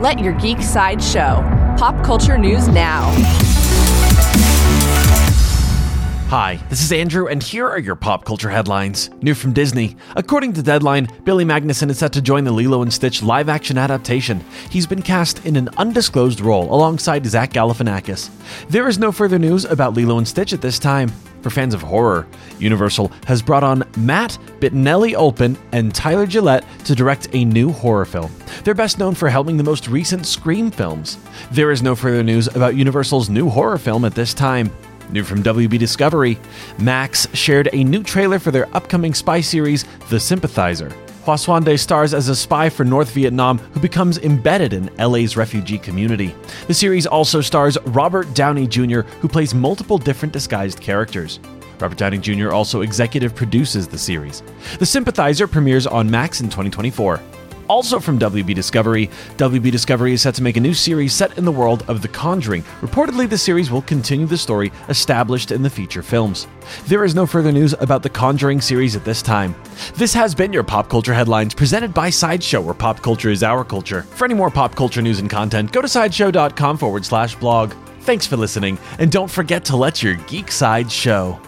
Let your geek side show. Pop culture news now. Hi, this is Andrew, and here are your pop culture headlines. New from Disney. According to Deadline, Billy Magnussen is set to join the Lilo and Stitch live action adaptation. He's been cast in an undisclosed role alongside Zach Galifianakis. There is no further news about Lilo and Stitch at this time. For fans of horror, Universal has brought on Matt Bettinelli Olpin and Tyler Gillett to direct a new horror film. They're best known for helming the most recent Scream films. There is no further news about Universal's new horror film at this time. New from WB Discovery, Max shared a new trailer for their upcoming spy series, The Sympathizer. Hoa Xuande stars as a spy for North Vietnam who becomes embedded in LA's refugee community. The series also stars Robert Downey Jr., who plays multiple different disguised characters. Robert Downey Jr. also executive produces the series. The Sympathizer premieres on Max in 2024. Also from WB Discovery, WB Discovery is set to make a new series set in the world of The Conjuring. Reportedly, the series will continue the story established in the feature films. There is no further news about the Conjuring series at this time. This has been your Pop Culture Headlines presented by Sideshow, where pop culture is our culture. For any more pop culture news and content, go to sideshow.com forward slash blog. Thanks for listening, and don't forget to let your geek side show.